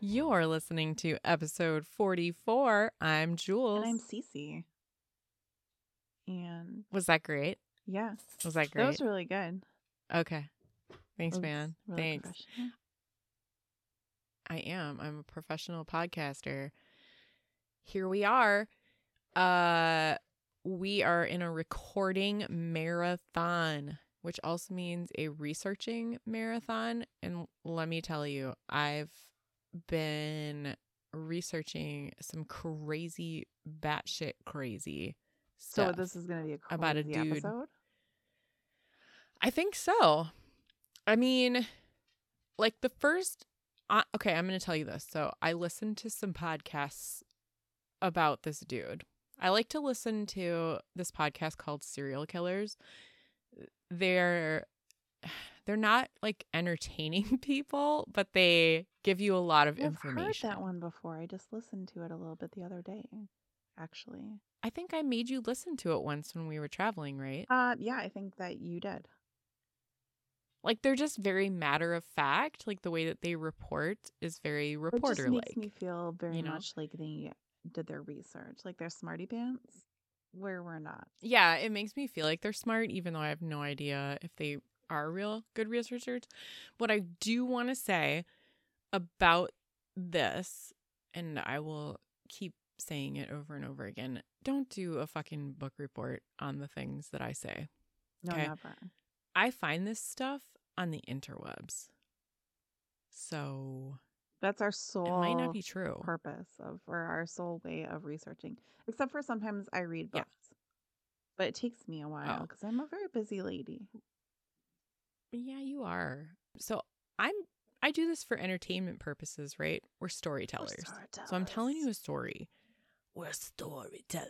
You're listening to episode 44. I'm Jules. And I'm Cece. And was that great? yeah, Was that great? that was really good. okay. Thanks, man. really Thanks. I am. I'm a professional podcaster. Here we are. Uh we are in a recording marathon, which also means a researching marathon. And let me tell you, I've been researching some crazy batshit crazy So stuff. this is gonna be a about a dude. episode. I think so. I mean, like the first. Uh, okay, I'm going to tell you this. So I listened to some podcasts about this dude. I like to listen to this podcast called Serial Killers. They're they're not like entertaining people, but they give you a lot of I've heard information. that one before. I just listened to it a little bit the other day, actually. I think I made you listen to it once when we were traveling, right? Uh, yeah, I think that you did. Like they're just very matter of fact. Like the way that they report is very reporter just makes me feel very you know? much like they did their research, like they're smarty pants, where we're not. Yeah, it makes me feel like they're smart, even though I have no idea if they are real good researchers. What I do want to say about this, and I will keep saying it over and over again don't do a fucking book report on the things that I say. No, Okay. never. I find this stuff on the interwebs. So That's our sole it might not be true. purpose of or our sole way of researching. Except for sometimes I read Yeah. books. But it takes me a while Oh. because I'm a very busy lady. Yeah, you are. So I'm I do this for entertainment purposes, right? We're storytellers. So I'm telling you a story. We're a storyteller.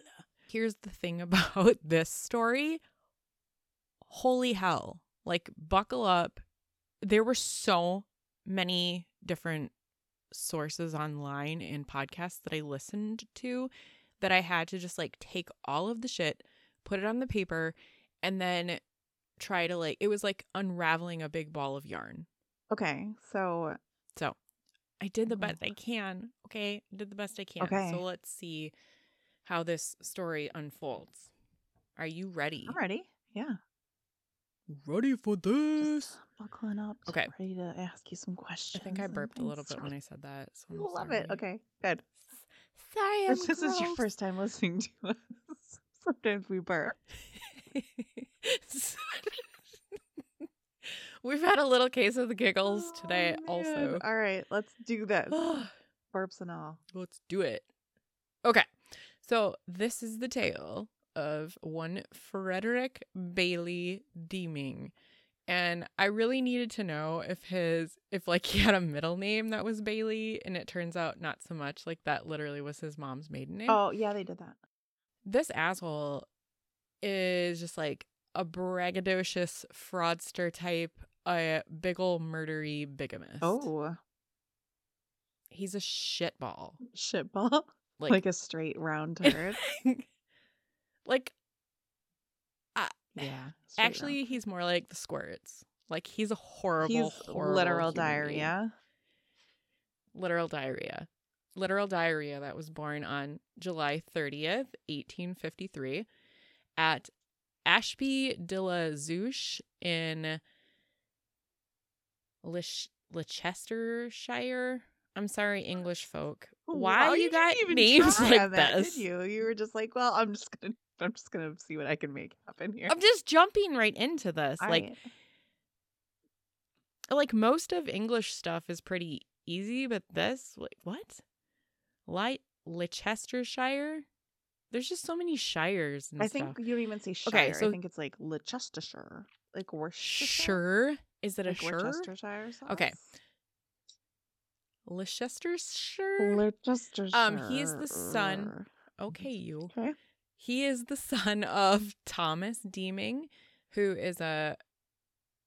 Here's the thing about this story. Holy hell. Like, buckle up. There were so many different sources online and podcasts that I listened to that I had to just like take all of the shit, put it on the paper, and then try to like, it was like unraveling a big ball of yarn. Okay, so So I did the Oh. best I can. Okay. I did the best I can. Okay. So let's see how this story unfolds. Are you ready? I'm ready. Yeah. Ready for this? Just buckling up. Okay. Ready to ask you some questions. I think I burped a little bit when I said that. So I'm Love it. Okay, good. Sorry, I'm If this is your gross. first time listening to us, sometimes we burp. We've had a little case of the giggles Oh, today, man. also. All right, let's do this. Burps and all. Let's do it. Okay. So this is the tale of one Frederick Bailey Deeming. And I really needed to know if his if like he had a middle name that was Bailey and it turns out not so much like that literally was his mom's maiden name. Oh, yeah, they did that. This asshole is just like a braggadocious fraudster type, a big ol' murdery bigamist. Oh, He's a shitball. shitball. Like, Like, a straight round turd. like yeah. Actually, he's more like the squirts. Like he's a horrible, he's horrible literal human being. diarrhea. Literal diarrhea. Literal diarrhea that was born on July 30th, 1853 at Ashby de la Zouch in Leic- Leicestershire. I'm sorry, English folk. Why Wow, you, got names like that, this? Did you? You were just like, well, I'm just gonna, I'm just gonna see what I can make happen here. I'm just jumping right into this. All like right. like most of English stuff is pretty easy, but this, like, what? Light Leicestershire? There's just so many shires and I think stuff. you don't even say Shire. Okay, so- I think it's like Leicestershire, like Worcestershire. Sure. Is it a like sure? Worcestershire sauce. Okay. Leicestershire? Leicestershire. Um, he's the son- okay, you. Okay. He is the son of Thomas Deeming, who is a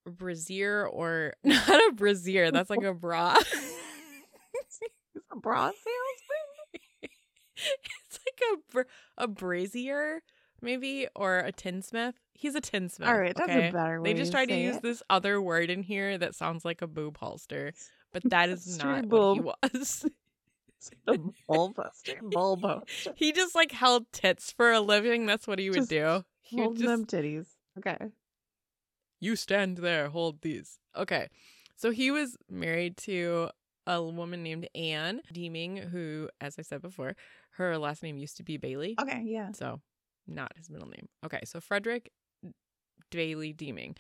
brazier or not a brazier, that's like a bra. A bra salesman. like a a brazier maybe or a tinsmith. He's a tinsmith. All right, that's okay? a better way. They just to tried to say use it. this other word in here that sounds like a boob holster, but that is not what he was. Bull buster. Bull buster. he just like held tits for a living. That's what he would Just do. He would Holding them titties. Okay. you stand there, hold these. Okay. So he was married to a woman named Anne Deeming, who, as I said before, her last name used to be Bailey. Okay, yeah. So not his middle name. Okay. So Frederick Bailey Deeming.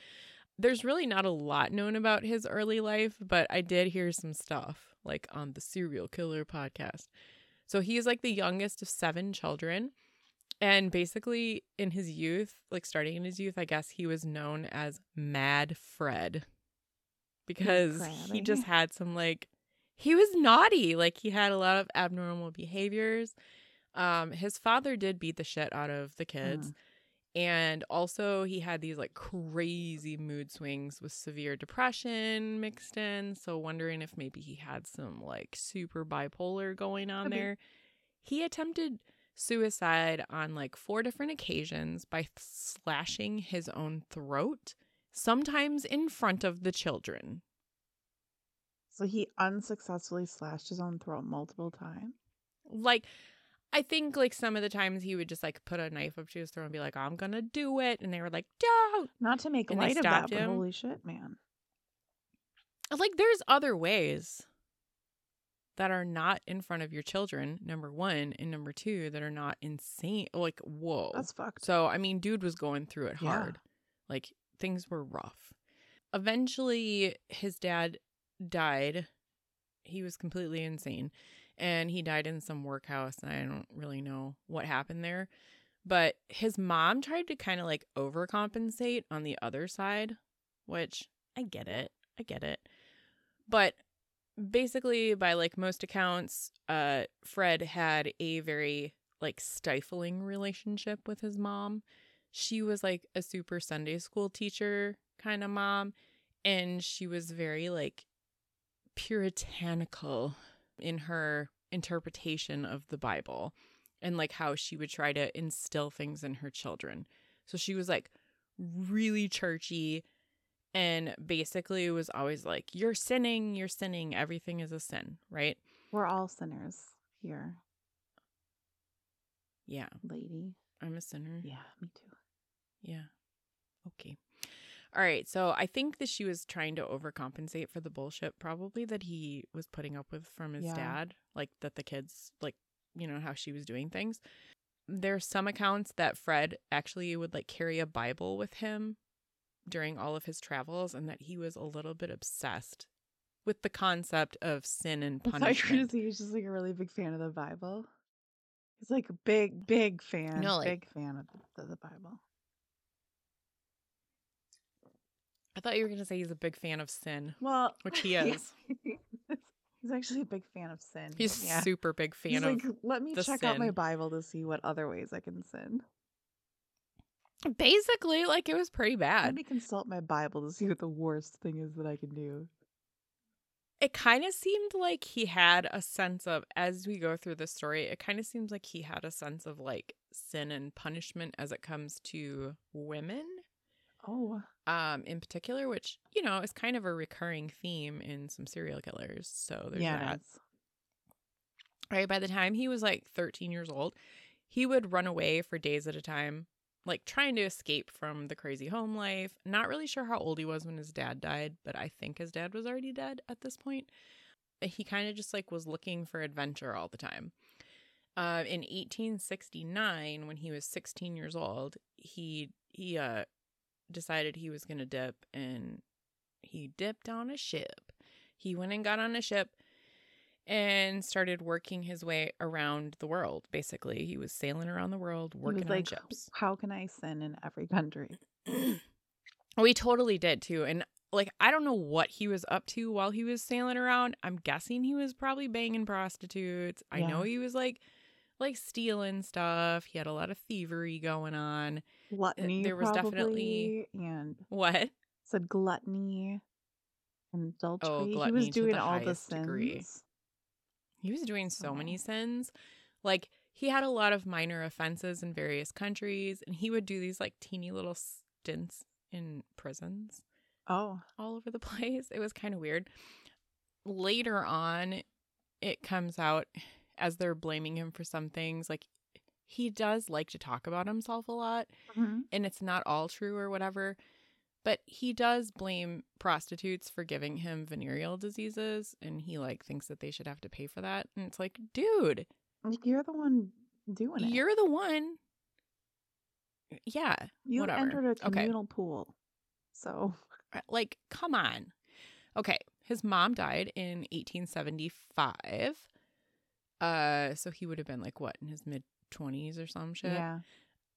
There's really not a lot known about his early life, but I did hear some stuff like on the Serial Killer podcast. So he is like the youngest of seven children. And basically, in his youth, like starting in his youth, I guess he was known as Mad Fred because he just had some like, he was naughty. Like, he had a lot of abnormal behaviors. Um, his father did beat the shit out of the kids. And also, he had these like crazy mood swings with severe depression mixed in. So, wondering if maybe he had some like super bipolar going on be. there. He attempted suicide on like four different occasions by slashing his own throat, sometimes in front of the children. So he unsuccessfully slashed his own throat multiple times. Like, I think like some of the times he would just like put a knife up to his throat and be like, I'm gonna do it. And they were like, don't. Not to make And light of that, him. holy shit, man. like there's other ways that are not in front of your children number one and number two that are not insane like whoa That's fucked. so i mean dude was going through it Yeah. hard like things were rough eventually his dad died. He was completely insane and he died in some workhouse and i don't really know what happened there but his mom tried to kind of like overcompensate on the other side which i get it i get it but basically by like most accounts uh fred had a very like stifling relationship with his mom. She was like a super sunday school teacher kind of mom and she was very like puritanical in her interpretation of the bible and like how she would try to instill things in her children. So she was like really churchy and basically was always like you're sinning you're sinning everything is a sin right? We're all sinners here, yeah. Lady. i'm a sinner. Yeah, me too. yeah. Okay all right so i think that she was trying to overcompensate for the bullshit probably that he was putting up with from his Yeah. dad like that the kids like you know how she was doing things there's some accounts that fred actually would like carry a bible with him during all of his travels and that he was a little bit obsessed with the concept of sin and I thought you were punishment he's just like a really big fan of the Bible. He's like a big, big fan. No, like- big fan of the, the Bible. I thought you were going to say he's a big fan of sin Well, Which he yeah, is. he's actually a big fan of sin. he's yeah. super big fan He's of like, let me check out my. Bible to see what other ways I can sin. basically like it was pretty bad Let me consult my Bible to see what the worst thing is that I can do. it kind of seemed like he had a sense of as we go through the story it kind of seems like he had a sense of like sin and punishment as it comes to women Oh, um in particular which you know is kind of a recurring theme in some serial killers so there's yeah, that right by the time he was like 13 years old he would run away for days at a time like trying to escape from the crazy home life. Not really sure how old he was when his dad died but i think his dad was already dead at this point. He kind of just like was looking for adventure all the time. Uh, in 1869 when he was 16 years old he he uh decided he was gonna dip and he dipped on a ship he went and got on a ship and started working his way around the world. Basically, he was sailing around the world, working like, on ships. how can I sin in every country? we totally did too, and like I don't know what he was up to while he was sailing around. I'm guessing he was probably banging prostitutes. I know he was like like stealing stuff. He had a lot of thievery going on. Gluttony, there was definitely- and What? said gluttony and oh, adultery. he Oh, gluttony was doing the all the sins. degree. He was doing so many Oh. sins. Like he had a lot of minor offenses in various countries and he would do these like teeny little stints in prisons Oh, all over the place. It was kind of weird. Later on, it comes out as they're blaming him for some things. Like he does like to talk about himself a lot, Mhm. and it's not all true or whatever. But he does blame prostitutes for giving him venereal diseases, and he like thinks that they should have to pay for that. And it's like, dude, You're the one doing it. you're the one. Yeah, you whatever. entered a Okay. communal pool. So Uh, Like, come on. Okay. His mom died in 1875. Uh, so he would have been like what in his mid 20s or some shit yeah.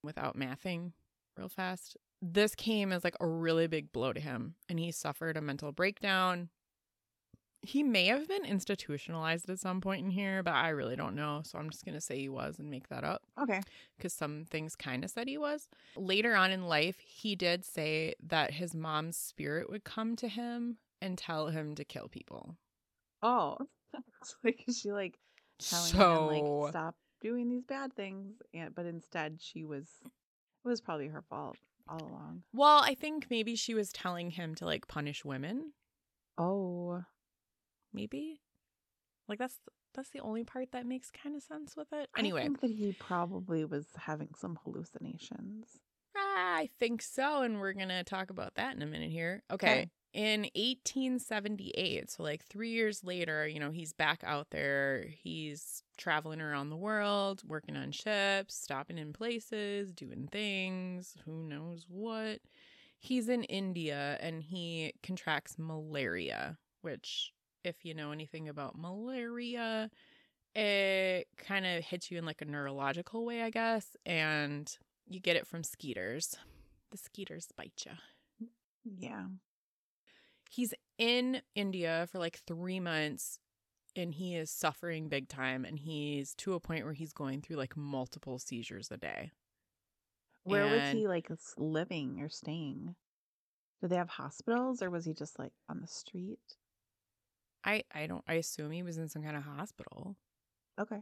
without mathing real fast. This came as like a really big blow to him and he suffered a mental breakdown. He may have been institutionalized at some point in here, but I really don't know. So I'm just going to say he was and make that up Okay. because some things kind of said he was. Later on in life, he did say that his mom's spirit would come to him and tell him to kill people. Oh, like is she like telling him like stop doing these bad things, and but instead she was it was probably her fault all along. well, I think maybe she was telling him to like punish women. Oh, Maybe, like that's that's the only part that makes kind of sense with it. Anyway, I think that he probably was having some hallucinations. Ah, I think so, and we're gonna talk about that in a minute here. Okay. In 1878, so like three years later, you know, he's back out there. He's traveling around the world, working on ships, stopping in places, doing things, who knows what. He's in India and he contracts malaria, which, if you know anything about malaria, it kind of hits you in like a neurological way, I guess. And you get it from skeeters. The skeeters bite you. Yeah. He's in India for like three months and he is suffering big time. And he's to a point where he's going through like multiple seizures a day. Where was he like living or staying? Did they have hospitals or was he just like on the street? I, I don't, I assume he was in some kind of hospital, Okay.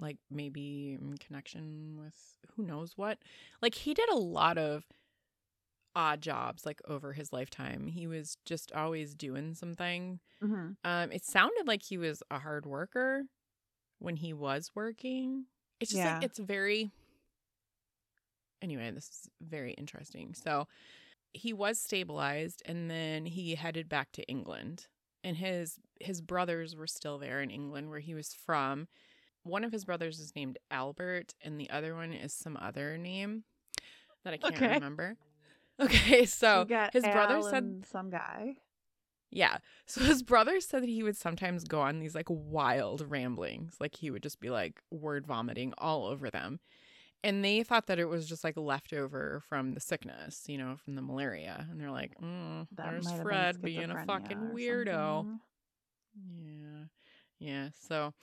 like maybe in connection with who knows what. Like he did a lot of odd jobs like over his lifetime. He was just always doing something. hmm Um, it sounded like he was a hard worker when he was working. It's just Yeah. like it's very anyway, this is very interesting. So he was stabilized and then he headed back to England. And his his brothers were still there in England where he was from. One of his brothers is named Albert and the other one is some other name that I can't Okay. remember. Okay, so his brother said some guy. yeah. So his brother said that he would sometimes go on these like wild ramblings. Like he would just be like word vomiting all over them. And they thought that it was just like leftover from the sickness, you know, from the malaria. And they're like, mm, there's might have been Fred being a fucking weirdo. something. Yeah. Yeah. So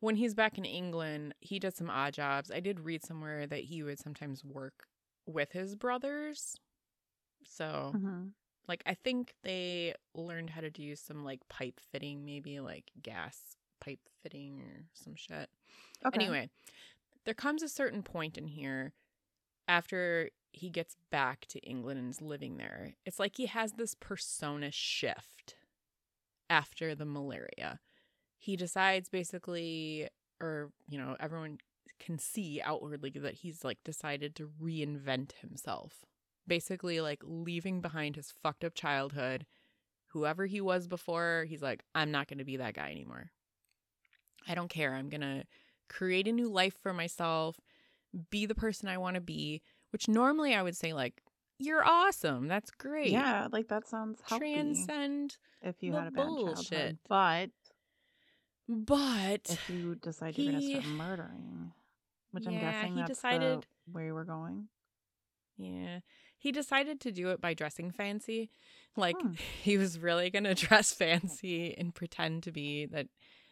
when he's back in England, he did some odd jobs. I did read somewhere that he would sometimes work with his brothers. So Mhm. like I think they learned how to do some like pipe fitting, maybe like gas pipe fitting or some shit. Okay. Anyway, there comes a certain point in here after he gets back to England and is living there. It's like he has this persona shift after the malaria. He decides basically or, you know, everyone can see outwardly that he's like decided to reinvent himself. Basically like leaving behind his fucked up childhood. Whoever he was before, he's like I'm not going to be that guy anymore. I don't care. I'm going to create a new life for myself, be the person I want to be, which normally I would say like you're awesome. That's great. Yeah, like that sounds healthy Transcend. if you had a bad bullshit. childhood. But But if you decide you're gonna start murdering, which I'm guessing he that's decided- the way we're going. Yeah. He decided to do it by dressing fancy. Like Hmm. he was really going to dress fancy and pretend to be that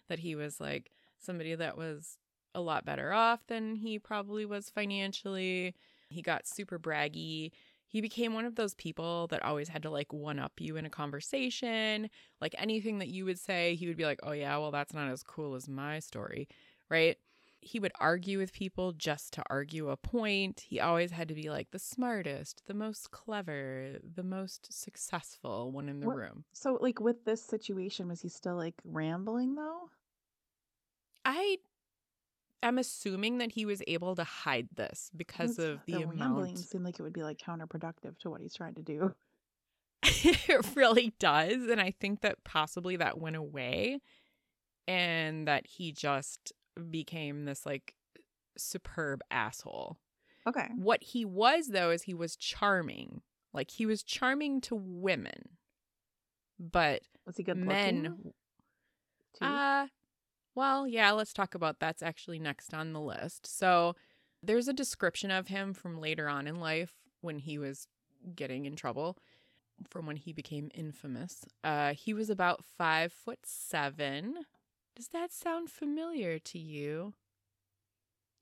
that he was like somebody that was a lot better off than he probably was financially. He got super braggy. He became one of those people that always had to like one up you in a conversation. Like anything that you would say, he would be like, "Oh yeah, well that's not as cool as my story." Right? He would argue with people just to argue a point. He always had to be like the smartest, the most clever, the most successful one in the What- room. So, like with this situation, was he still like rambling though? I am assuming that he was able to hide this because of the, rambling amount. seemed like it would be like counterproductive to what he's trying to do. it really does. And I think that possibly that went away and that he just became this like superb asshole. Okay. What he was, though, is he was charming. Like he was charming to women, but Was he good men. Too? Uh, well, yeah, let's talk about that's actually next on the list. So there's a description of him from later on in life when he was getting in trouble from when he became infamous. Uh, he was about five foot seven. Does that sound familiar to you?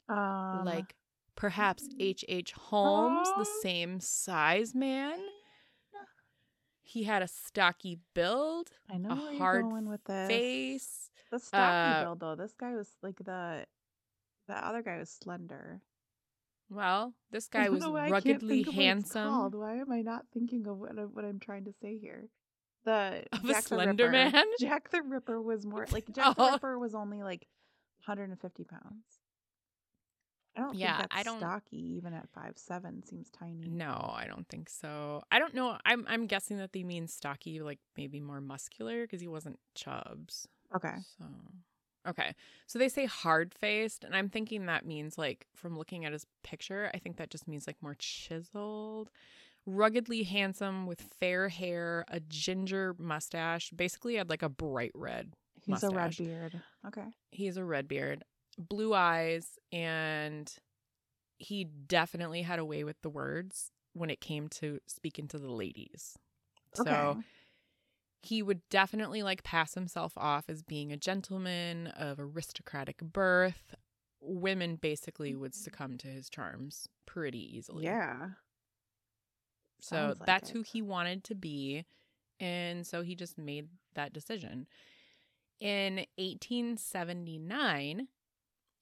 um, like perhaps H. H. Holmes, the um, same size man. He had a stocky build, I know a hard going with this. face. The stocky uh, build though. This guy was like the the other guy was slender. Well, this guy was know why I can't ruggedly think of what it's handsome. Why am I not thinking of what, I, what I'm trying to say here? The Of a Jack the slender Ripper. man? Jack the Ripper was more like Jack the Oh. Ripper was only like 150 pounds. I don't Yeah, think that's I don't- stocky even at five seven. Seems tiny. No, I don't think so. I don't know. I'm I'm guessing that they mean stocky, like maybe more muscular, because he wasn't chubs. Okay. So, okay. So they say hard faced, and I'm thinking that means like from looking at his picture, I think that just means like more chiseled, ruggedly handsome with fair hair, a ginger mustache. Basically, had like a bright red. He's a red beard. Okay. He's a red beard, blue eyes, and he definitely had a way with the words when it came to speaking to the ladies. Okay. So he would definitely like pass himself off as being a gentleman of aristocratic birth. Women basically would mm-hmm. succumb to his charms pretty easily. yeah. So like that's it. who he wanted to be. And so he just made that decision. In 1879,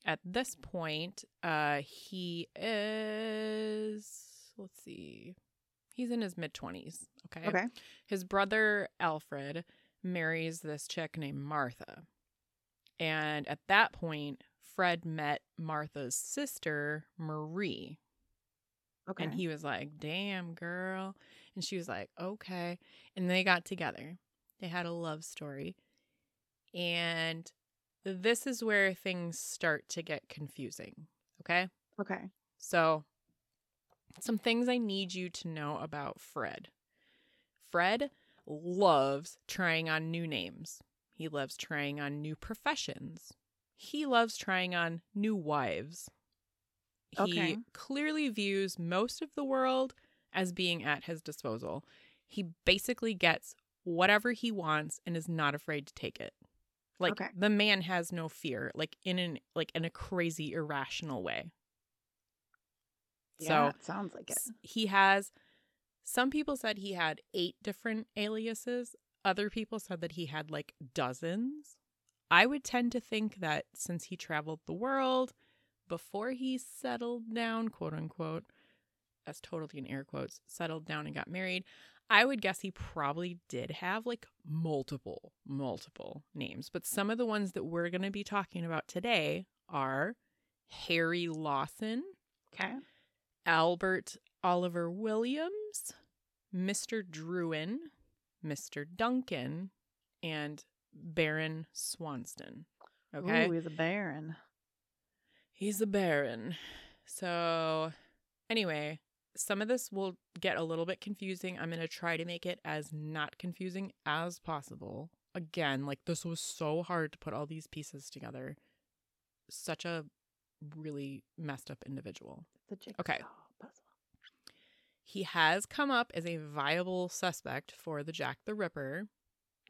at this point, uh, he is, let's see, he's in his mid 20s. Okay. Okay. His brother Alfred marries this chick named Martha. And at that point, Fred met Martha's sister, Marie. Okay. And he was like, damn, girl. And she was like, okay. And they got together. They had a love story. And this is where things start to get confusing. Okay. okay. So, some things I need you to know about Fred. Fred loves trying on new names, he loves trying on new professions, he loves trying on new wives. He Okay. clearly views most of the world as being at his disposal. He basically gets whatever he wants and is not afraid to take it. Like Okay. the man has no fear, like in an like in a crazy irrational way. Yeah, So it sounds like it. He has some people said he had eight different aliases other people said that he had like dozens i would tend to think that since he traveled the world before he settled down quote unquote that's totally in air quotes settled down and got married i would guess he probably did have like multiple multiple names but some of the ones that we're going to be talking about today are harry lawson Okay. Albert Oliver Williams, Mr. Druin, Mr. Duncan, and Baron Swanston. Okay. Ooh, he's a baron. He's a baron. So, anyway, some of this will get a little bit confusing. I'm going to try to make it as not confusing as possible. Again, like this was so hard to put all these pieces together. Such a really messed up individual. Okay. puzzle. He has come up as a viable suspect for the Jack the Ripper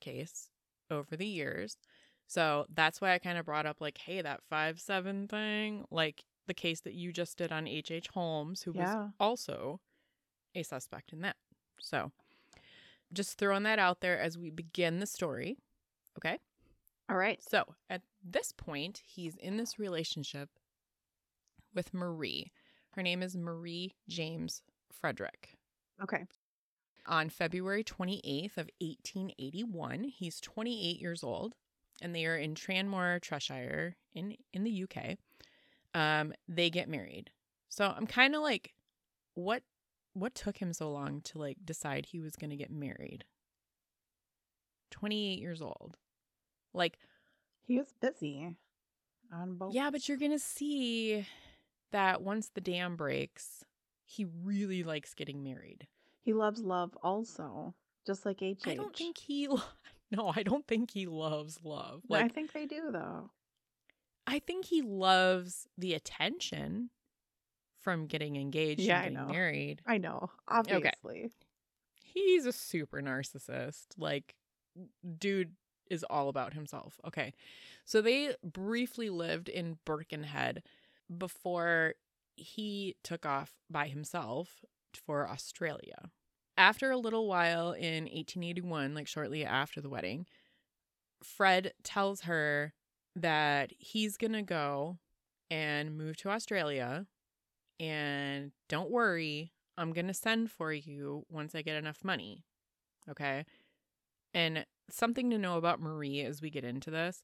case over the years. So that's why I kind of brought up, like, hey, that 5 7 thing, like the case that you just did on H.H. H. Holmes, who Yeah. was also a suspect in that. So just throwing that out there as we begin the story. Okay. All right. So at this point, he's in this relationship with Marie. Her name is Marie James Frederick. Okay. On February 28th of 1881, he's 28 years old. And they are in Tranmere, Cheshire, in in the UK. Um, they get married. So I'm kind of like, what what took him so long to like decide he was going to get married? 28 years old. Like He was busy on both. yeah, but you're going to see that once the dam breaks, he really likes getting married. he loves love also, just like H. I don't think he lo- No, I don't think he loves love. Like I think they do though. I think he loves the attention from getting engaged Yeah, I and getting know. married. I know, obviously. He's a super narcissist. Like, dude is all about himself. Okay. So they briefly lived in Birkenhead before he took off by himself for Australia. After a little while in 1881, like shortly after the wedding, Fred tells her that he's going to go and move to Australia. And don't worry, I'm going to send for you once I get enough money. Okay. And something to know about Marie as we get into this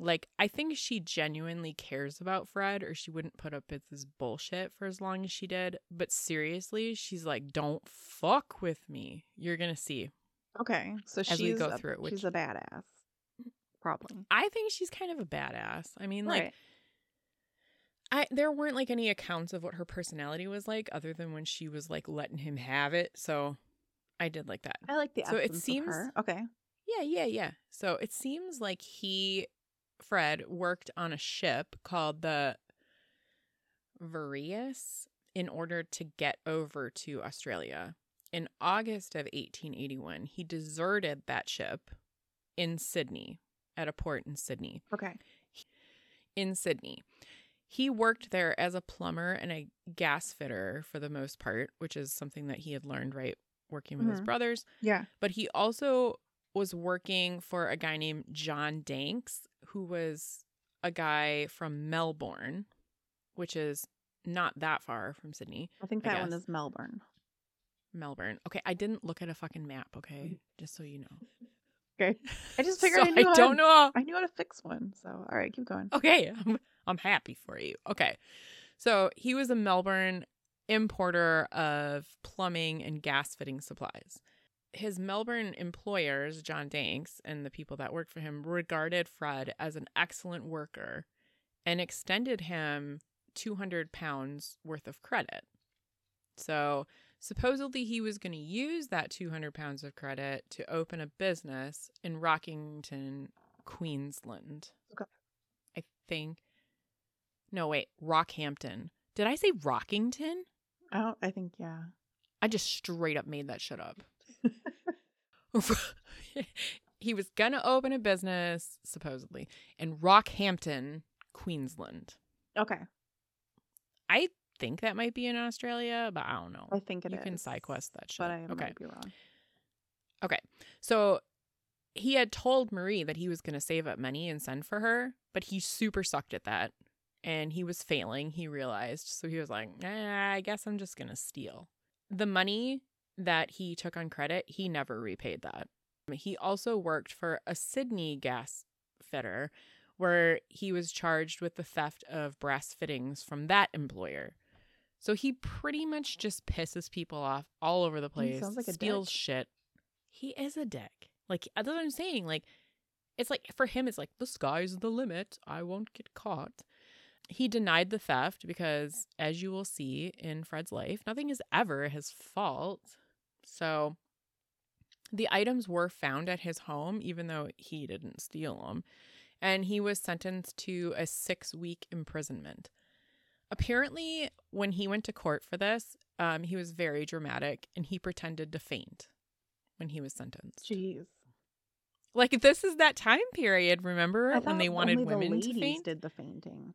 like, I think she genuinely cares about Fred, or she wouldn't put up with this bullshit for as long as she did. But seriously, she's like, don't fuck with me. You're going to see. Okay, so As she's go a, through it, she's a badass. Probably. I think she's kind of a badass. I mean, like. I there weren't like any accounts of what her personality was like other than when she was like letting him have it. So I did like that. I like the so it seems- her. Okay. Yeah, yeah, yeah. So it seems like he, Fred, worked on a ship called the Varius in order to get over to Australia. In August of 1881, he deserted that ship in Sydney, at a port in Sydney. Okay. In Sydney. He worked there as a plumber and a gas fitter for the most part, which is something that he had learned, right? Working with his Mhm. brothers Yeah. but he also was working for a guy named John Danks, who was a guy from Melbourne, which is not that far from Sydney. I think I that one is Melbourne. Melbourne. Okay, I didn't look at a fucking map, okay? Just so you know. Okay. I just figured So I knew how don't to, know. I knew how to fix one. So all right, keep going. Okay, I'm, I'm happy for you. Okay. So he was a Melbourne importer of plumbing and gas fitting supplies. His Melbourne employers, John Danks, and the people that worked for him regarded Fred as an excellent worker and extended him 200 pounds worth of credit. So supposedly he was going to use that 200 pounds of credit to open a business in Rockington, Queensland. Okay. I think. No, wait, Rockhampton. Did I say Rockington? Oh, I think yeah. I just straight up made that shit up. he was going to open a business, supposedly, in Rockhampton, Queensland. Okay. I think that might be in Australia, but I don't know. I think it you is. can side quest that shit. But I okay. might be wrong. Okay. So he had told Marie that he was going to save up money and send for her, but he super sucked at that. And he was failing, he realized. So he was like, eh, I guess I'm just going to steal. The money that he took on credit, he never repaid that. Um, he also worked for a Sydney gas fitter where he was charged with the theft of brass fittings from that employer. So he pretty much just pisses people off all over the He place, sounds like a steals dick. shit. He is a dick. Like that's what I'm saying. Like it's like for him, it's like the sky's the limit. I won't get caught. He denied the theft because, as you will see in Fred's life, nothing is ever his fault. So the items were found at his home, even though he didn't steal them. And he was sentenced to a six week imprisonment. Apparently, when he went to court for this, um, he was very dramatic and he pretended to faint when he was sentenced. Jeez. Like this is that time period, remember when they wanted the women to faint? did the fainting.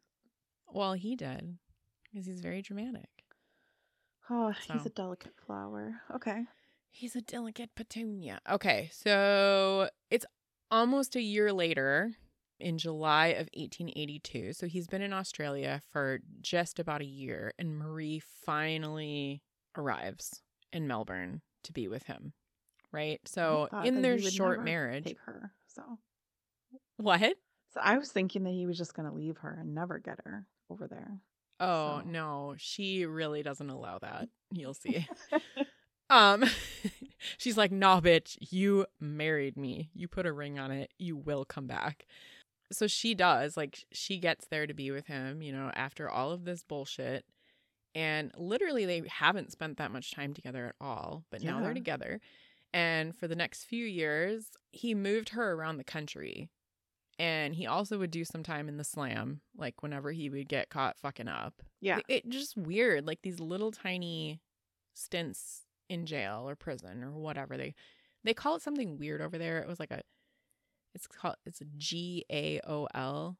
Well, he did because he's very dramatic. Oh, he's a delicate flower. Okay. He's a delicate petunia. Okay, so it's almost a year later in July of 1882. So he's been in Australia for just about a year, and Marie finally arrives in Melbourne to be with him. Right? So in their short marriage, Take her. So What? So I was thinking that he was just going to leave her and never get her over there. Oh, So- no. She really doesn't allow that. You'll see. um she's like, "Nah, bitch, you married me. You put a ring on it. You will come back." So she does. Like she gets there to be with him, you know, after all of this bullshit. And literally they haven't spent that much time together at all, but now they're together. And for the next few years, he moved her around the country. And he also would do some time in the slam, like whenever he would get caught fucking up. yeah. It, it just weird, like these little tiny stints in jail or prison or whatever they they call it something weird over there. It was like a it's called it's a G A O L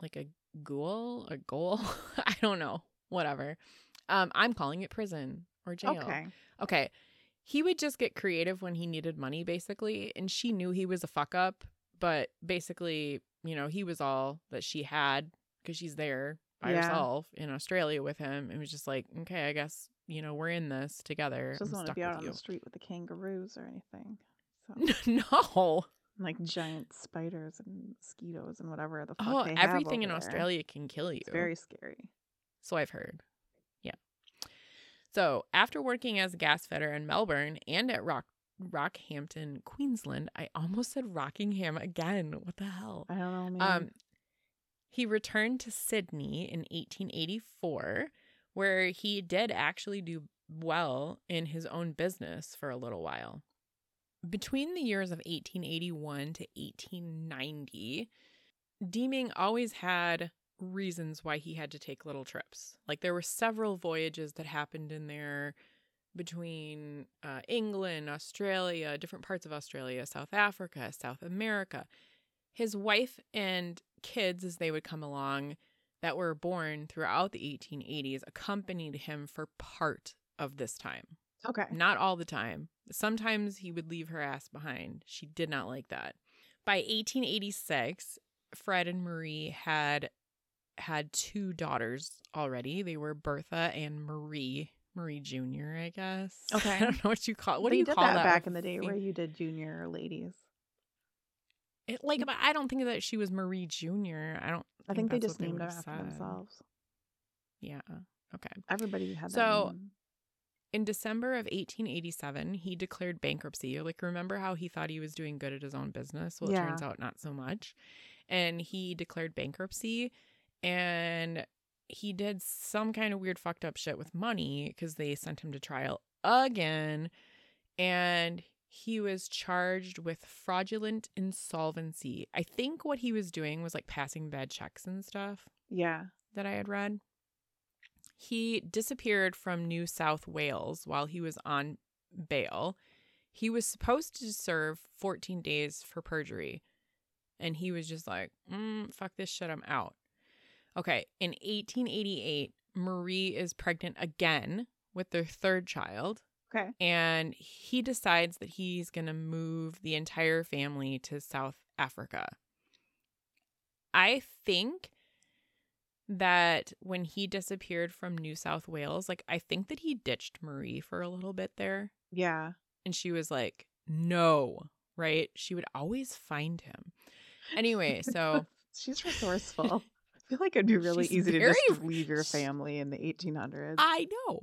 like a ghoul, a goal. I don't know. Whatever. Um I'm calling it prison or jail. Okay. Okay. He would just get creative when he needed money, basically. And she knew he was a fuck up, but basically, you know, he was all that she had because she's there by Yeah. herself in Australia with him. It was just like, okay, I guess, you know, we're in this together. She doesn't I'm want to be out on the street with the kangaroos or anything. So you. no. like giant spiders and mosquitoes and whatever the fuck Oh, they have everything in there. Australia can kill you. It's very scary. So I've heard. Yeah. So after working as a gas fitter in Melbourne and at Rock Rockhampton, Queensland, I almost said Rockingham again. What the hell? I don't know, man. Um, he returned to Sydney in 1884, where he did actually do well in his own business for a little while. Between the years of 1881 to 1890, Deeming always had reasons why he had to take little trips. Like there were several voyages that happened in there between uh, England, Australia, different parts of Australia, South Africa, South America. His wife and kids, as they would come along, that were born throughout the 1880s, accompanied him for part of this time. okay. Not all the time. Sometimes he would leave her ass behind. She did not like that. By 1886, Fred and Marie had had two daughters already. They were Bertha and Marie. Marie Jr., I guess. Okay. I don't know what you call What they do you did call that, that? back in the day where you did junior ladies. It, like, but I don't think that she was Marie Jr. I don't. I think they just named would've after said. themselves. Yeah. Okay. Everybody had that So. In December of 1887, he declared bankruptcy. Like, remember how he thought he was doing good at his own business? Well, it Yeah. turns out not so much. And he declared bankruptcy and he did some kind of weird fucked up shit with money because they sent him to trial again. And he was charged with fraudulent insolvency. I think what he was doing was like passing bad checks and stuff Yeah. that I had read. He disappeared from New South Wales while he was on bail. He was supposed to serve 14 days for perjury. And he was just like, mm, fuck this shit, I'm out. Okay, in 1888, Marie is pregnant again with their third child. Okay. And he decides that he's going to move the entire family to South Africa. I think that when he disappeared from New South Wales, like, I think that he ditched Marie for a little bit there. Yeah. And she was like, no, right? She would always find him. Anyway, so she's resourceful. I feel like it'd be really She's easy to just leave your family in the 1800s. I know.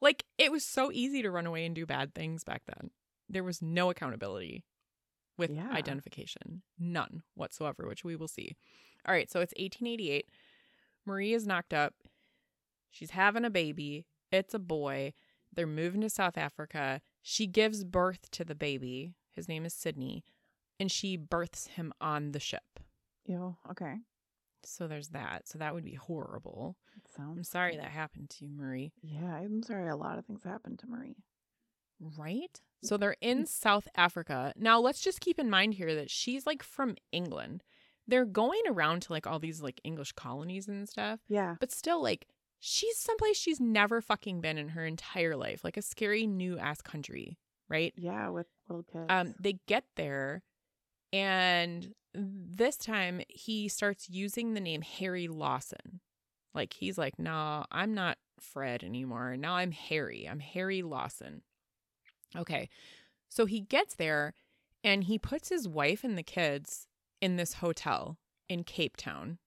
Like, it was so easy to run away and do bad things back then. There was no accountability with Yeah. identification, none whatsoever, which we will see. All right, so it's 1888. Marie is knocked up. She's having a baby. It's a boy. They're moving to South Africa. She gives birth to the baby. His name is Sydney. And she births him on the ship. Ew. Okay. So there's that. So that would be horrible. It sounds. I'm sorry that happened to you, Marie. Yeah, I'm sorry. A lot of things happened to Marie. Right? So they're in South Africa. Now, let's just keep in mind here that she's like from England. They're going around to like all these like English colonies and stuff, Yeah. but still, like, she's someplace she's never fucking been in her entire life, like a scary new ass country, right? Yeah, with little kids. Um, they get there, and this time he starts using the name Harry Lawson. Like he's like, nah, I'm not Fred anymore. Now I'm Harry. I'm Harry Lawson. Okay. So he gets there and he puts his wife and the kids in this hotel in Cape Town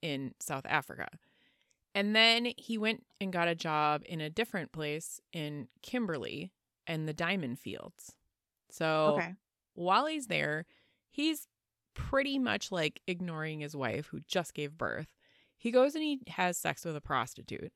in South Africa. And then he went and got a job in a different place in Kimberley and the diamond fields. So Okay. while he's there, he's pretty much like ignoring his wife who just gave birth. He goes and he has sex with a prostitute.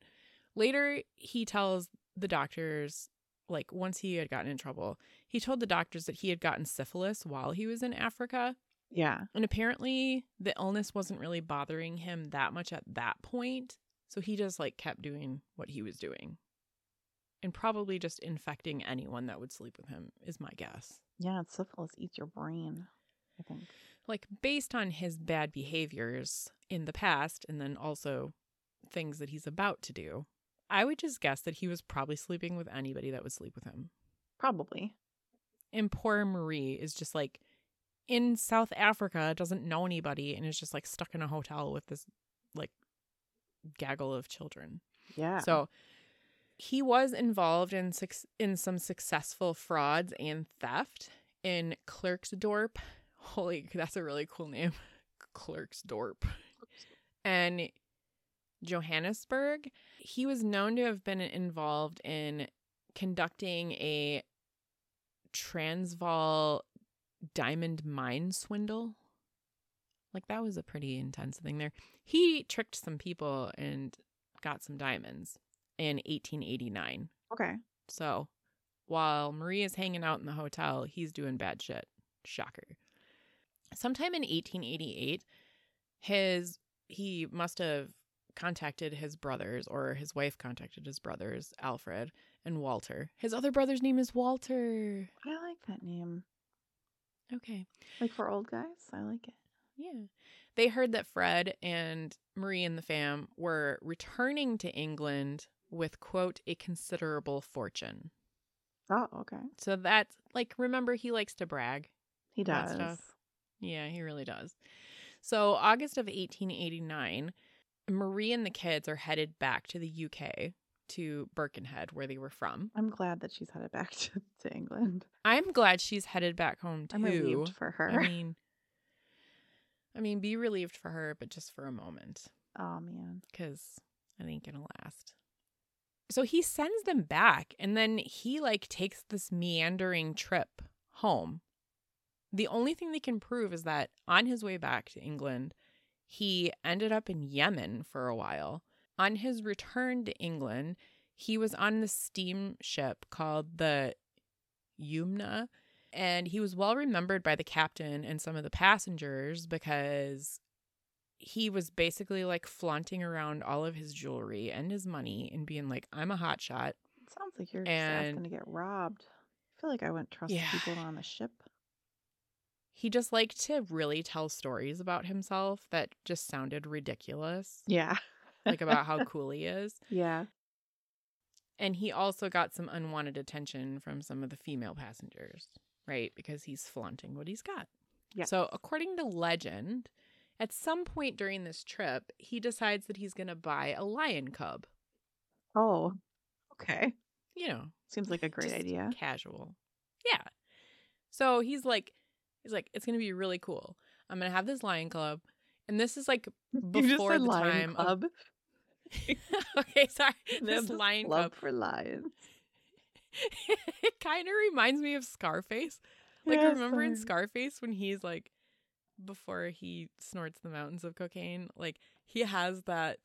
Later, he tells the doctors, like, once he had gotten in trouble, he told the doctors that he had gotten syphilis while he was in Africa. Yeah. And apparently, the illness wasn't really bothering him that much at that point. So he just like kept doing what he was doing and probably just infecting anyone that would sleep with him, is my guess. Yeah. Syphilis eats your brain. I think. Like, based on his bad behaviors in the past and then also things that he's about to do, I would just guess that he was probably sleeping with anybody that would sleep with him. Probably. And poor Marie is just like in South Africa, doesn't know anybody, and is just like stuck in a hotel with this like gaggle of children. Yeah. So he was involved in in some successful frauds and theft in Klerksdorp. Holy, that's a really cool name. Klerksdorp. And Johannesburg. He was known to have been involved in conducting a Transvaal diamond mine swindle. Like that was a pretty intense thing there. He tricked some people and got some diamonds in 1889. okay. So while Marie is hanging out in the hotel, he's doing bad shit. Shocker. Sometime in 1888, his he must have contacted his brothers or his wife contacted his brothers, Alfred and Walter. His other brother's name is Walter. I like that name. Okay. Like for old guys, I like it. Yeah. They heard that Fred and Marie and the fam were returning to England with, quote, a considerable fortune. Oh, okay. So that's like, remember, he likes to brag. He does. Yeah, he really does. So, August of 1889, Marie and the kids are headed back to the UK to Birkenhead, where they were from. I'm glad that she's headed back to, to England. I'm glad she's headed back home too. I'm relieved for her. I mean, I mean, be relieved for her, but just for a moment. oh man. because it ain't gonna last. So he sends them back and then he like takes this meandering trip home. The only thing they can prove is that on his way back to England, he ended up in Yemen for a while. On his return to England, he was on the steamship called the Yumna, and he was well remembered by the captain and some of the passengers because he was basically like flaunting around all of his jewelry and his money and being like, I'm a hot shot. Sounds like you're just And- to get robbed. I feel like I wouldn't trust Yeah. people on a ship. He just liked to really tell stories about himself that just sounded ridiculous, Yeah. like about how cool he is. Yeah. And he also got some unwanted attention from some of the female passengers, right? Because he's flaunting what he's got. Yeah. So, according to legend, at some point during this trip, he decides that he's going to buy a lion cub. Oh. Okay. You know, Seems like a great idea. Casual. Yeah. So he's like, he's like, it's gonna be really cool. I'm gonna have this lion club, and this is like before the lion time. of- club. okay, sorry. This this lion club club. for lions. it kind of reminds me of Scarface. Like, Yes, remember in Scarface when he's like, before he snorts the mountains of cocaine, like he has that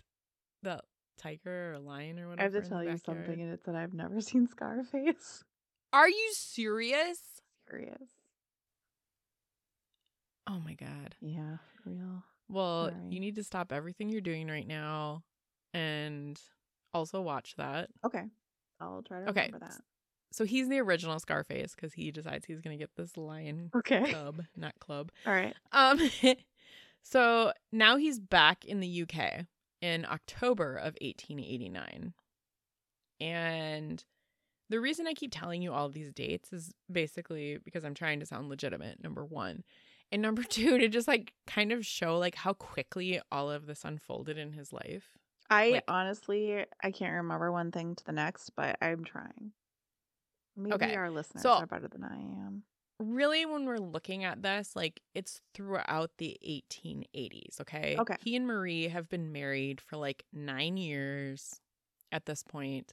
that tiger or lion or whatever. I have to tell you something, and it's that I've never seen Scarface. Are you serious? Serious. Oh my god. Yeah, real. Well, you need to stop everything you're doing right now and also watch that. Okay. I'll try to Okay. remember that. So he's the original Scarface because he decides he's going to get this lion Okay. cub, not club. All right. Um, so now he's back in the UK in October of 1889. And the reason I keep telling you all these dates is basically because I'm trying to sound legitimate, number one. And number two, to just like kind of show like how quickly all of this unfolded in his life. I Like- honestly I can't remember one thing to the next, but I'm trying. Maybe Okay, our listeners so- are better than I am. really when we're looking at this, like it's throughout the 1880s, okay? Okay. He and Marie have been married for like 9 years at this point.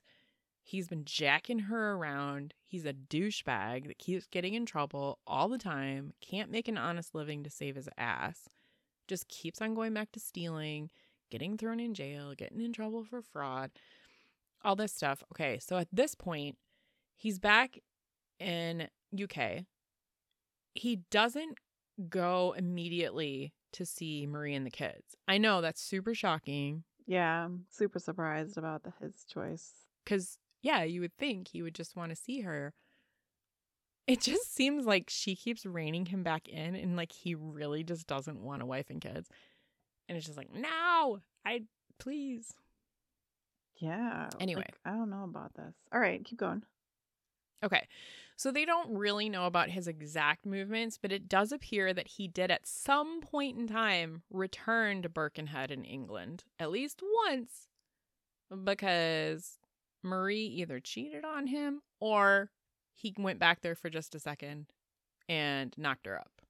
He's been jacking her around. He's a douchebag that keeps getting in trouble all the time, can't make an honest living to save his ass, just keeps on going back to stealing, getting thrown in jail, getting in trouble for fraud, all this stuff. Okay, so at this point, he's back in UK. He doesn't go immediately to see Marie and the kids. I know that's super shocking Yeah, I'm super surprised about the, his choice. because yeah, you would think he would just want to see her. It just seems like she keeps reining him back in, and like he really just doesn't want a wife and kids. And it's just like, no, I please. Yeah. Anyway. like, I don't know about this. All right, keep going. Okay. So they don't really know about his exact movements, but it does appear that he did at some point in time return to Birkenhead in England at least once because Marie either cheated on him or he went back there for just a second and knocked her up.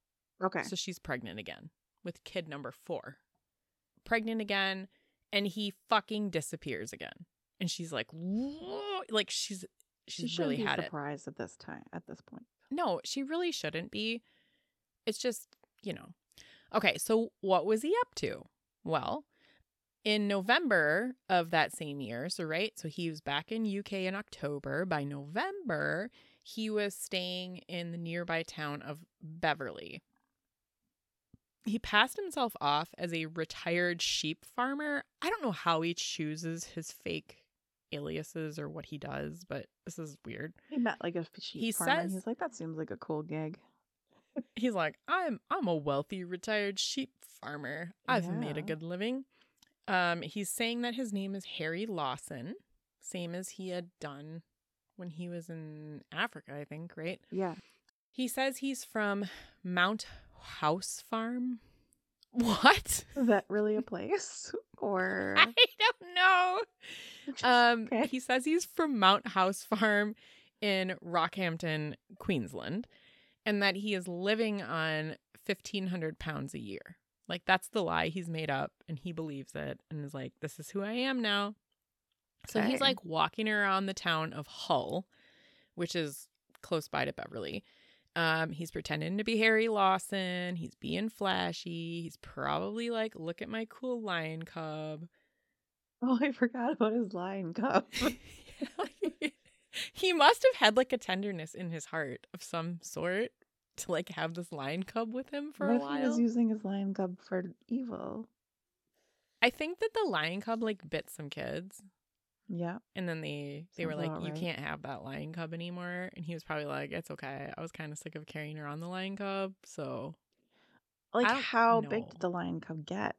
Okay. So she's pregnant again with kid number four. Pregnant again, and he fucking disappears again. And she's like, "Whoa," like she's she's shouldn't really be had it. surprised at this time. At this point. No, she really shouldn't be. It's just, you know. Okay, so what was he up to? Well, in November of that same year, so right, so he was back in UK in October. By November, he was staying in the nearby town of Beverley. He passed himself off as a retired sheep farmer. I don't know how he chooses his fake aliases or what he does, but this is weird. He met like a sheep He farmer. says- He's like, that seems like a cool gig. he's like i'm i'm a wealthy retired sheep farmer i've made a good living um he's saying that his name is harry lawson same as he had done when he was in africa i think right Yeah. he says he's from mount house farm what Is that really a place? or i don't know um Okay. he says he's from mount house farm in rockhampton queensland and that he is living on 1500 pounds a year like that's the lie he's made up and he believes it and is like this is who i am now. So he's like walking around the town of hull which is close by to beverley. Um he's pretending to be harry lawson. He's being flashy. He's probably like look at my cool lion cub. Oh, I forgot about his lion cub. he must have had like a tenderness in his heart of some sort to like have this lion cub with him for what a if he was while. using his lion cub for evil? I think that the lion cub like bit some kids Yeah. and then they they were like you right. can't have that lion cub anymore and he was probably like it's okay. I was kind of sick of carrying around the lion cub, so Like, how big did the lion cub get?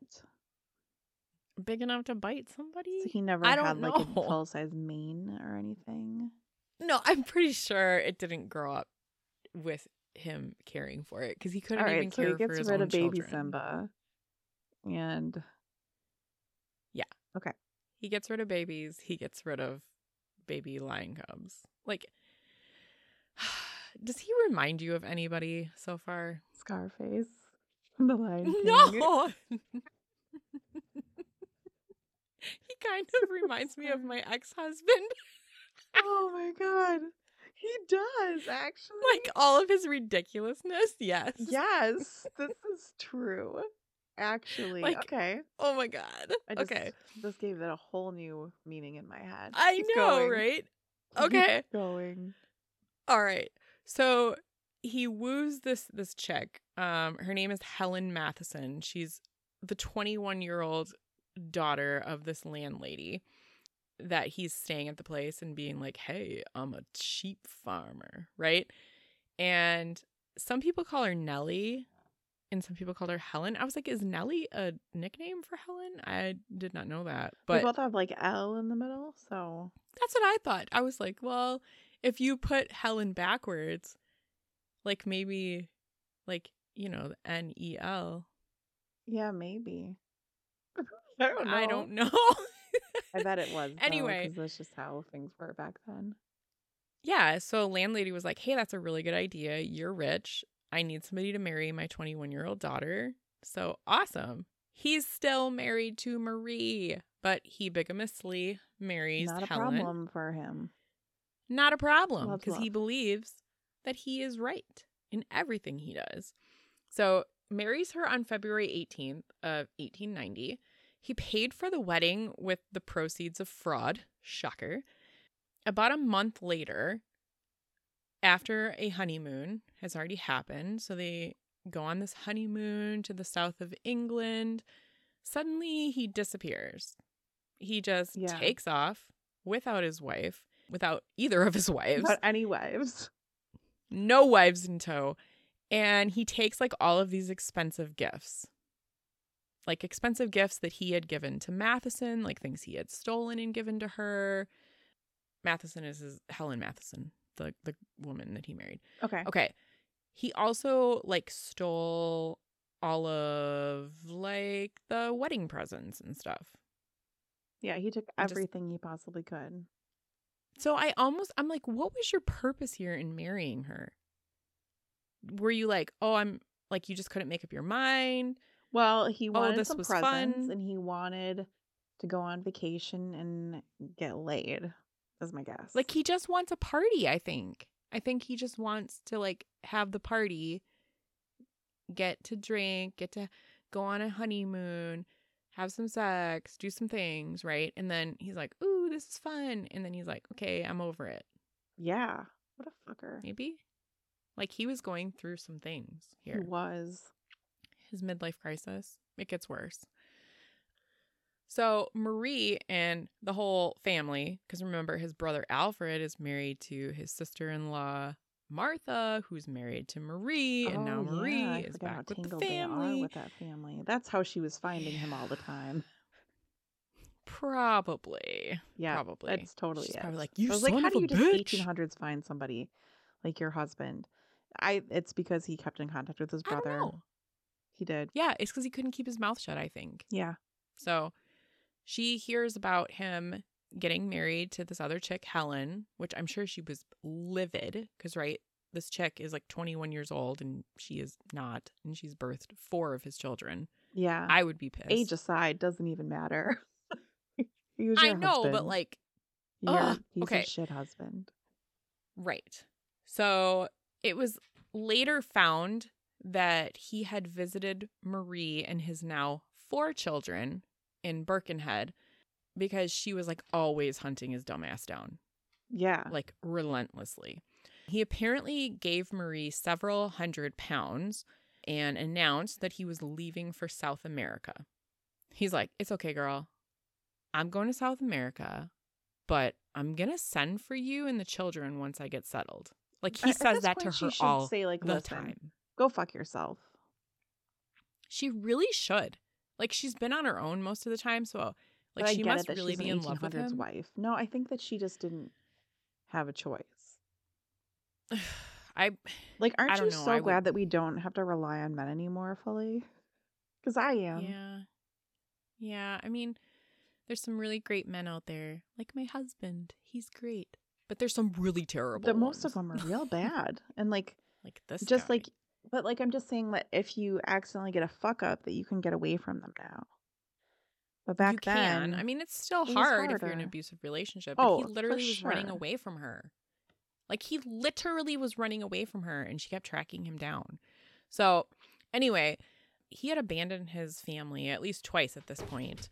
big enough to bite somebody? So he never I had like a know. full size mane or anything. No, I'm pretty sure it didn't grow up with him caring for it because he couldn't All even right, so care he for gets his rid own of baby children. Simba, and yeah, okay, He gets rid of babies. He gets rid of baby lion cubs. Like, does he remind you of anybody so far? Scarface the Lion No. he kind of reminds me of my ex husband. oh my god, he does actually. like all of his ridiculousness. Yes. yes, this is true. Actually, Like, okay. Oh my God. I just, okay. This gave it a whole new meaning in my head. I Keep know, going. right? Keep Okay. going. All right. So he woos this this chick. Um, her name is Helen Matheson. She's the 21 year old daughter of this landlady that he's staying at the place and being like, "Hey, I'm a sheep farmer," right? And some people call her Nellie, and some people call her Helen. I was like, "Is Nellie a nickname for Helen?" I did not know that, But we both have like L in the middle, so that's what I thought. I was like, well, if you put Helen backwards, like maybe, like you know, the N E L. yeah, maybe. I don't know. I don't know. I bet it was. though, Anyway. 'cause that's just how things were back then. yeah, so landlady was like, "Hey, that's a really good idea. You're rich. I need somebody to marry my 21-year-old daughter." So awesome. He's still married to Marie, but he bigamously marries Not a Helen. problem for him. Not a problem because he believes that he is right in everything he does. So marries her on February 18th of 1890. He paid for the wedding with the proceeds of fraud. Shocker. About a month later, after a honeymoon has already happened, so they go on this honeymoon to the south of England. Suddenly he disappears. He just Yeah. takes off without his wife, without either of his wives Without any wives. no wives in tow. And he takes like all of these expensive gifts, like expensive gifts that he had given to Matheson, like things he had stolen and given to her. Matheson is his Helen Matheson, the the woman that he married. Okay. Okay. He also like stole all of like the wedding presents and stuff. Yeah, he took And just- everything he possibly could. So I almost I'm like, what was your purpose here in marrying her? Were you like, oh, I'm like you just couldn't make up your mind? Well, he oh, wanted Oh, some presents fun. and he wanted to go on vacation and get laid. Is my guess. Like he just wants a party, I think. I think he just wants to like have the party, get to drink, get to go on a honeymoon, have some sex, do some things, right? And then he's like, "Ooh, this is fun." And then he's like, "Okay, I'm over it." yeah, what a fucker. Maybe like he was going through some things here. He was. His midlife crisis. It gets worse. So, Marie and the whole family, because remember, his brother Alfred is married to his sister in law, Martha, who's married to Marie. and now Oh, Marie yeah, is back with the tangled they are family. with that family. That's how she was finding him all the time. Probably. Yeah, Probably. That's totally She's it. probably like, "You I was like, how do you just bitch." 1800s find somebody like your husband? I. It's because he kept in contact with his brother. He did. Yeah, it's because he couldn't keep his mouth shut, I think. Yeah. So she hears about him getting married to this other chick, Helen, which I'm sure she was livid because, right, this chick is like 21 years old and she is not. And she's birthed four of his children. Yeah. I would be pissed. Age aside doesn't even matter. he was I your know, but like, You're- ugh, he's okay. a shit husband. right. So it was later found that he had visited Marie and his now four children in Birkenhead because she was like always hunting his dumbass down. Yeah. like relentlessly. He apparently gave Marie several hundred pounds and announced that he was leaving for South America. He's like, It's okay, girl. I'm going to South America, but I'm going to send for you and the children once I get settled. Like he at says that to her all say like, the listen, time. Go fuck yourself. She really should. Like she's been on her own most of the time, so like she must it really be in love with 1800s him. wife. No, I think that she just didn't have a choice. I Like, aren't don't you know, so I glad would- that we don't have to rely on men anymore fully? Because I am. Yeah. Yeah. I mean, there's some really great men out there, like my husband. He's great. But there's some really terrible. The most of them are real bad. And like, like this. just guy. like, but like, I'm just saying that if you accidentally get a fuck up, that you can get away from them now. But back you then, can. I mean, it's still it hard if you're in an abusive relationship. But Oh, he literally was running away from her. Like he literally was running away from her, and she kept tracking him down. So, anyway, he had abandoned his family at least twice at this point.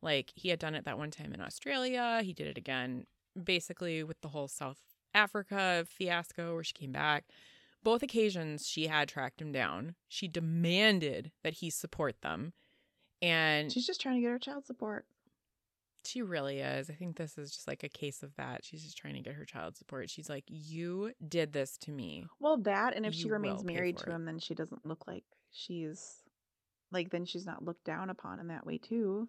Like he had done it that one time in Australia. He did it again, basically with the whole South Africa fiasco where she came back. Both occasions, she had tracked him down. She demanded that he support them. And she's just trying to get her child support. she really is. I think this is just like a case of that. She's just trying to get her child support. She's like, You did this to me. Well, that, and if she remains married to it. him, then she doesn't look like she's like, then she's not looked down upon in that way, too.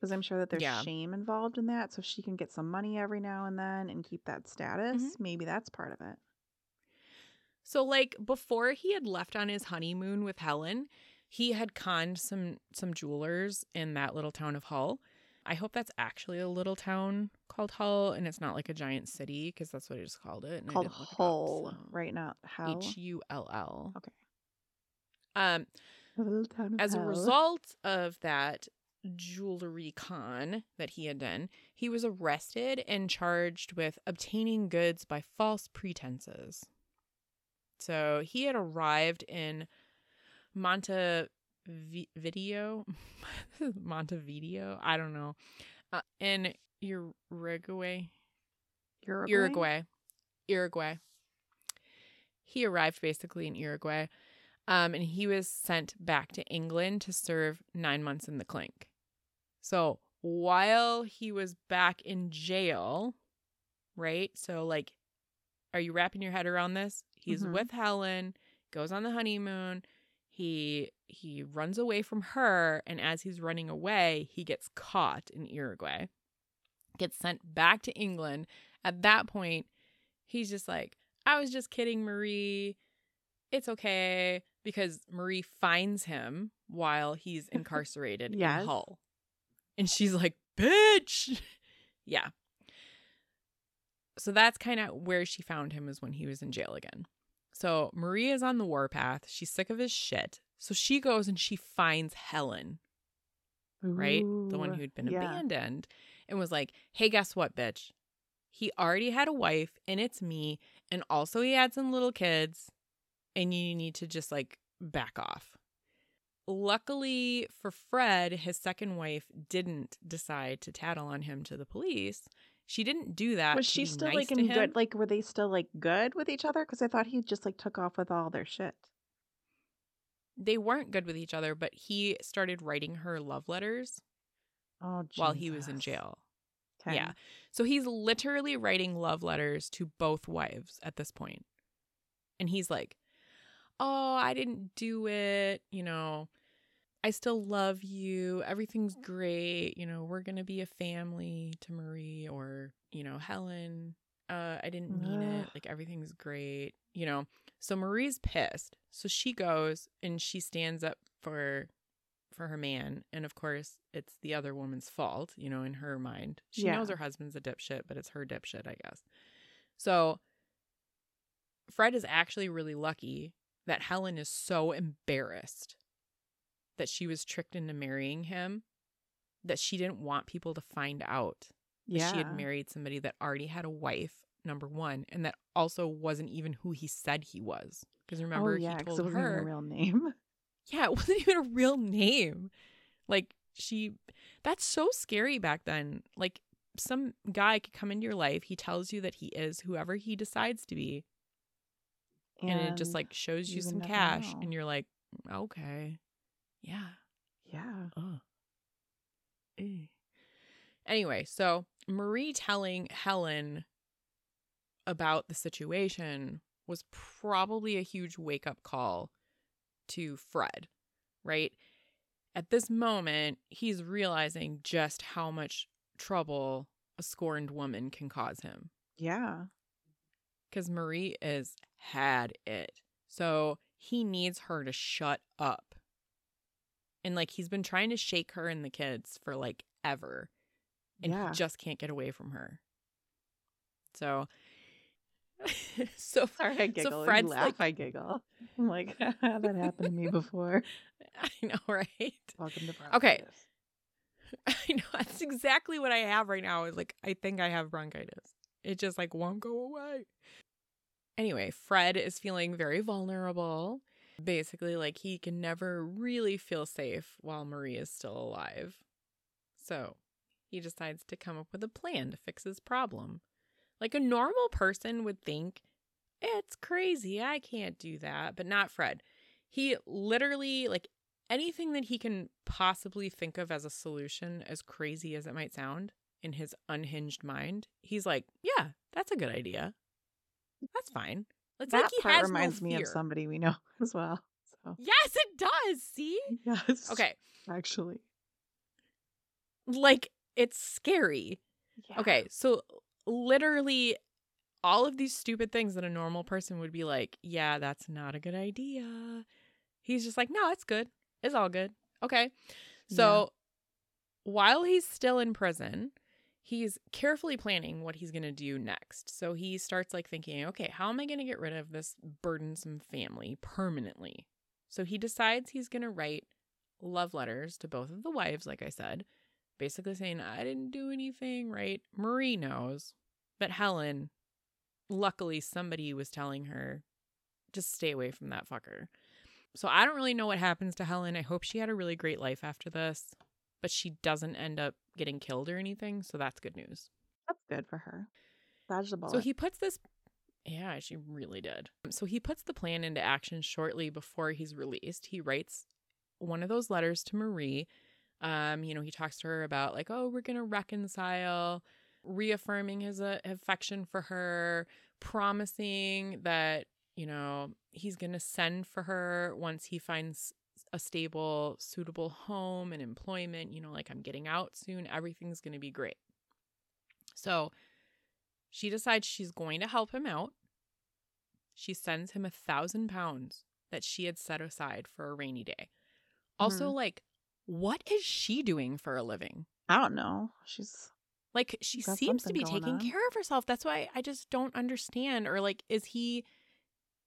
Because I'm sure that there's Yeah. shame involved in that. So if she can get some money every now and then and keep that status, Mhm. maybe that's part of it. So, like, before he had left on his honeymoon with Helen, he had conned some some jewelers in that little town of Hull I hope that's actually a little town called Hull and it's not like a giant city because that's what I just called it. Called didn't it up, Hull, so- right? Not Hell. H U L L. Okay. Um, A little town of as a result of that jewelry con that he had done, he was arrested and charged with obtaining goods by false pretenses. So he had arrived in Montevideo, Montevideo, I don't know, uh, in Uruguay, Uruguay. Uruguay. Uruguay. He arrived basically in Uruguay. Um, and he was sent back to England to serve nine months in the clink. So while he was back in jail, right? So, like, are you wrapping your head around this? He's Mhm. with Helen, goes on the honeymoon. He he runs away from her, and as he's running away, he gets caught in Uruguay. Gets sent back to England. At that point, he's just like, I was just kidding, Marie. It's okay. Because Marie finds him while he's incarcerated Yes. in Hull. And she's like, bitch. yeah. So that's kind of where she found him, is when he was in jail again. So Marie is on the warpath. She's sick of his shit. So she goes and she finds Helen, right? The one who'd been yeah. abandoned and was like, hey, guess what, bitch? He already had a wife and it's me. And also he had some little kids and you need to just like back off. Luckily for Fred, his second wife didn't decide to tattle on him to the police. She didn't do that. Was she still nice like in good? Like, were they still like good with each other? Because I thought he just like took off with all their shit. They weren't good with each other, but he started writing her love letters Oh, while he was in jail. Okay. Yeah. So he's literally writing love letters to both wives at this point. And he's like, Oh, I didn't do it. You know, I still love you. Everything's great. You know, we're going to be a family to Marie or, you know, Helen. Uh, I didn't mean it. Like, everything's great. You know, so Marie's pissed. So she goes and she stands up for for her man and of course it's the other woman's fault you know in her mind she Yeah. knows her husband's a dipshit but it's her dipshit i guess so fred is actually really lucky that helen is so embarrassed that she was tricked into marrying him that she didn't want people to find out that Yeah. she had married somebody that already had a wife number one and that also wasn't even who he said he was because oh, remember oh yeah, he told it wasn't even her a real name. yeah, it wasn't even a real name. Like she that's so scary back then. Like some guy could come into your life, he tells you that he is whoever he decides to be, and, it just like shows you you some cash know. and you're like, mm, okay. Yeah. yeah. Eh. Anyway, so Marie telling Helen about the situation was probably a huge wake up call to Fred, right? At this moment, he's realizing just how much trouble a scorned woman can cause him Yeah. because Marie is had it. So he needs her to shut up. And like he's been trying to shake her and the kids for like ever. And Yeah. he just can't get away from her. So so Sorry, I giggle. so Fred's laugh, like I giggle. I'm like, that happened to me before. I know, right? Welcome to Okay. I know that's exactly what I have right now. Is like I think I have bronchitis. It just like won't go away. Anyway, Fred is feeling very vulnerable. Basically, like he can never really feel safe while Marie is still alive. So he decides to come up with a plan to fix his problem. Like a normal person would think, it's crazy. I can't do that. But not Fred. He literally, like, anything that he can possibly think of as a solution, as crazy as it might sound in his unhinged mind, he's like, yeah, that's a good idea. That's fine. It's that like he part has reminds no me of somebody we know as well. So Yes, it does. See? yes. Okay. Actually. Like, it's scary. Yeah. Okay, so literally all of these stupid things that a normal person would be like, yeah, that's not a good idea. He's just like, no, it's good. It's all good. Okay. So while he's still in prison, he's carefully planning what he's going to do next. So he starts like thinking, okay, how am I going to get rid of this burdensome family permanently? So he decides he's going to write love letters to both of the wives, like I said, basically saying, I didn't do anything, right? Marie knows, but Helen, luckily, somebody was telling her, just stay away from that fucker. So I don't really know what happens to Helen. I hope she had a really great life after this, but she doesn't end up getting killed or anything. So that's good news. That's good for her. Dodge the bullet. So he puts this. Yeah, she really did. So he puts the plan into action shortly before he's released. He writes one of those letters to Marie. Um, you know, he talks to her about like, oh, we're gonna reconcile, reaffirming his uh, affection for her, promising that you know he's gonna send for her once he finds a stable, suitable home and employment. You know, like I'm getting out soon, everything's gonna be great. So she decides she's going to help him out. She sends him a thousand pounds that she had set aside for a rainy day. Also, Mhm. like, what is she doing for a living? I don't know. She's Like, she seems to be taking on. care of herself. That's why I just don't understand. Or like, is he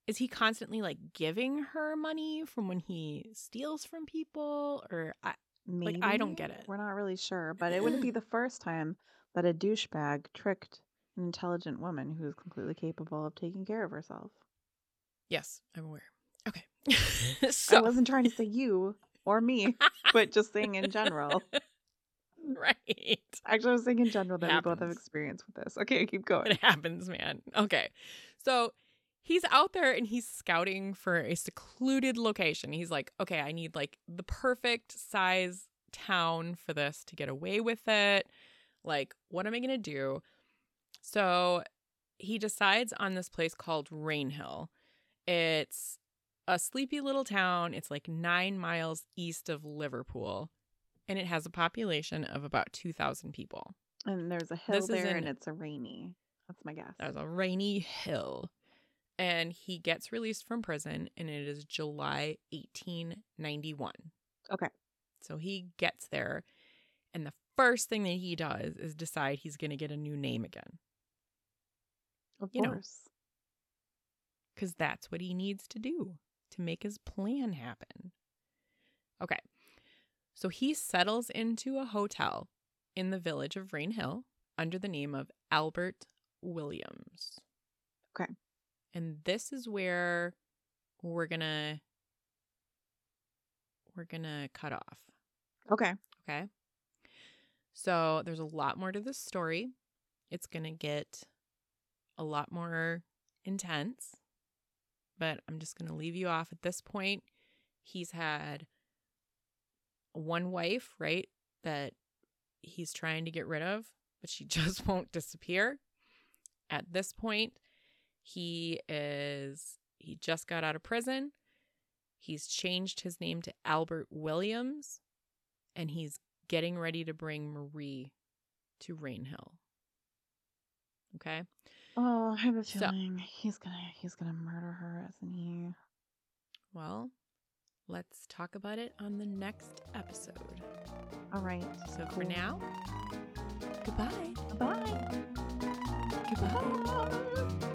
is he constantly like giving her money from when he steals from people? Or I, maybe. I don't get it. We're not really sure, but it wouldn't be the first time that a douchebag tricked an intelligent woman who is completely capable of taking care of herself. yes, I'm aware. Okay, I wasn't trying to say you or me, but just saying in general. right. Actually, I was saying in general that we both have experience with this. Okay, keep going. It happens, man. Okay. So he's out there and he's scouting for a secluded location. He's like, okay, I need like the perfect size town for this to get away with it. Like, what am I going to do? So he decides on this place called Rainhill. It's a sleepy little town. It's like nine miles east of Liverpool. And it has a population of about 2,000 people. And there's a hill This there, in- and it's a rainy. That's my guess. There's a rainy hill. And he gets released from prison, and it is July 1891. Okay. So he gets there, and the first thing that he does is decide he's going to get a new name again Of you course. because that's what he needs to do to make his plan happen. Okay. So he settles into a hotel in the village of Rainhill under the name of Albert Williams. Okay. And this is where we're going to we're going to cut off. Okay. Okay. So there's a lot more to this story. It's going to get a lot more intense, but I'm just going to leave you off at this point. He's had one wife, right? That he's trying to get rid of, but she just won't disappear. At this point, he is, he just got out of prison. He's changed his name to Albert Williams and he's getting ready to bring Marie to Rainhill. Okay? Oh, I have a So- feeling he's gonna he's gonna murder her, isn't he? Well, let's talk about it on the next episode. All right. So for now, goodbye. Bye. Goodbye. Bye.